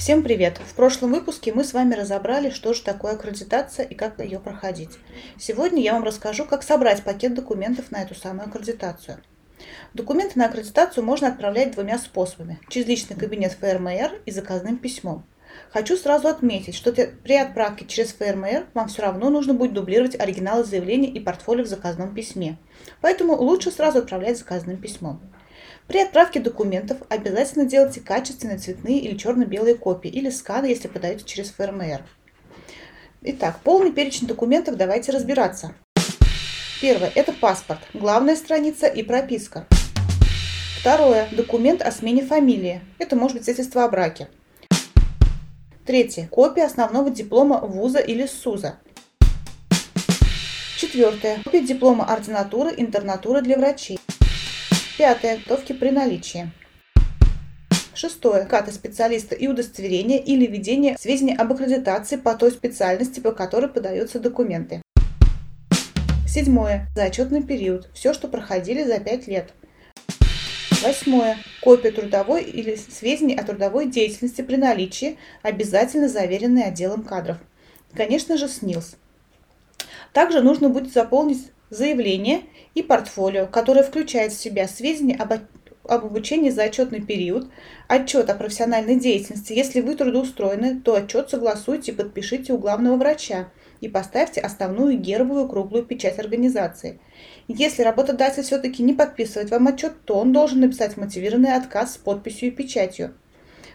Всем привет! В прошлом выпуске мы с вами разобрали, что же такое аккредитация и как ее проходить. Сегодня я вам расскажу, как собрать пакет документов на эту самую аккредитацию. Документы на аккредитацию можно отправлять двумя способами – через личный кабинет ФРМР и заказным письмом. Хочу сразу отметить, что при отправке через ФРМР вам все равно нужно будет дублировать оригиналы заявления и портфолио в заказном письме. Поэтому лучше сразу отправлять заказным письмом. При отправке документов обязательно делайте качественные цветные или черно-белые копии или сканы, если подаете через ФРМР. Итак, полный перечень документов давайте разбираться. Первое – это паспорт, главная страница и прописка. Второе – документ о смене фамилии. Это может быть свидетельство о браке. Третье – копия основного диплома вуза или СУЗа. Четвертое – копия диплома ординатуры, интернатуры для врачей. Пятое. Готовки при наличии. Шестое. Карта специалиста и удостоверение или введение сведений об аккредитации по той специальности, по которой подаются документы. Седьмое. Зачетный период. Все, что проходили за пять лет. Восьмое. Копия трудовой или сведений о трудовой деятельности при наличии, обязательно заверенные отделом кадров. Конечно же, СНИЛС. Также нужно будет заполнить заявление и портфолио, которое включает в себя сведения об, об обучении за отчетный период, отчет о профессиональной деятельности. Если вы трудоустроены, то отчет согласуйте и подпишите у главного врача и поставьте основную гербовую круглую печать организации. Если работодатель все-таки не подписывает вам отчет, то он должен написать мотивированный отказ с подписью и печатью.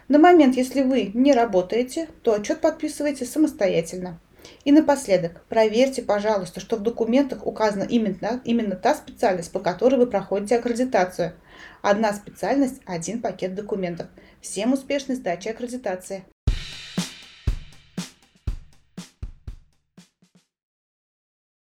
На момент, если вы не работаете, то отчет подписывайте самостоятельно. И напоследок, проверьте, пожалуйста, что в документах указана именно, именно та специальность, по которой вы проходите аккредитацию. Одна специальность – один пакет документов. Всем успешной сдачи аккредитации!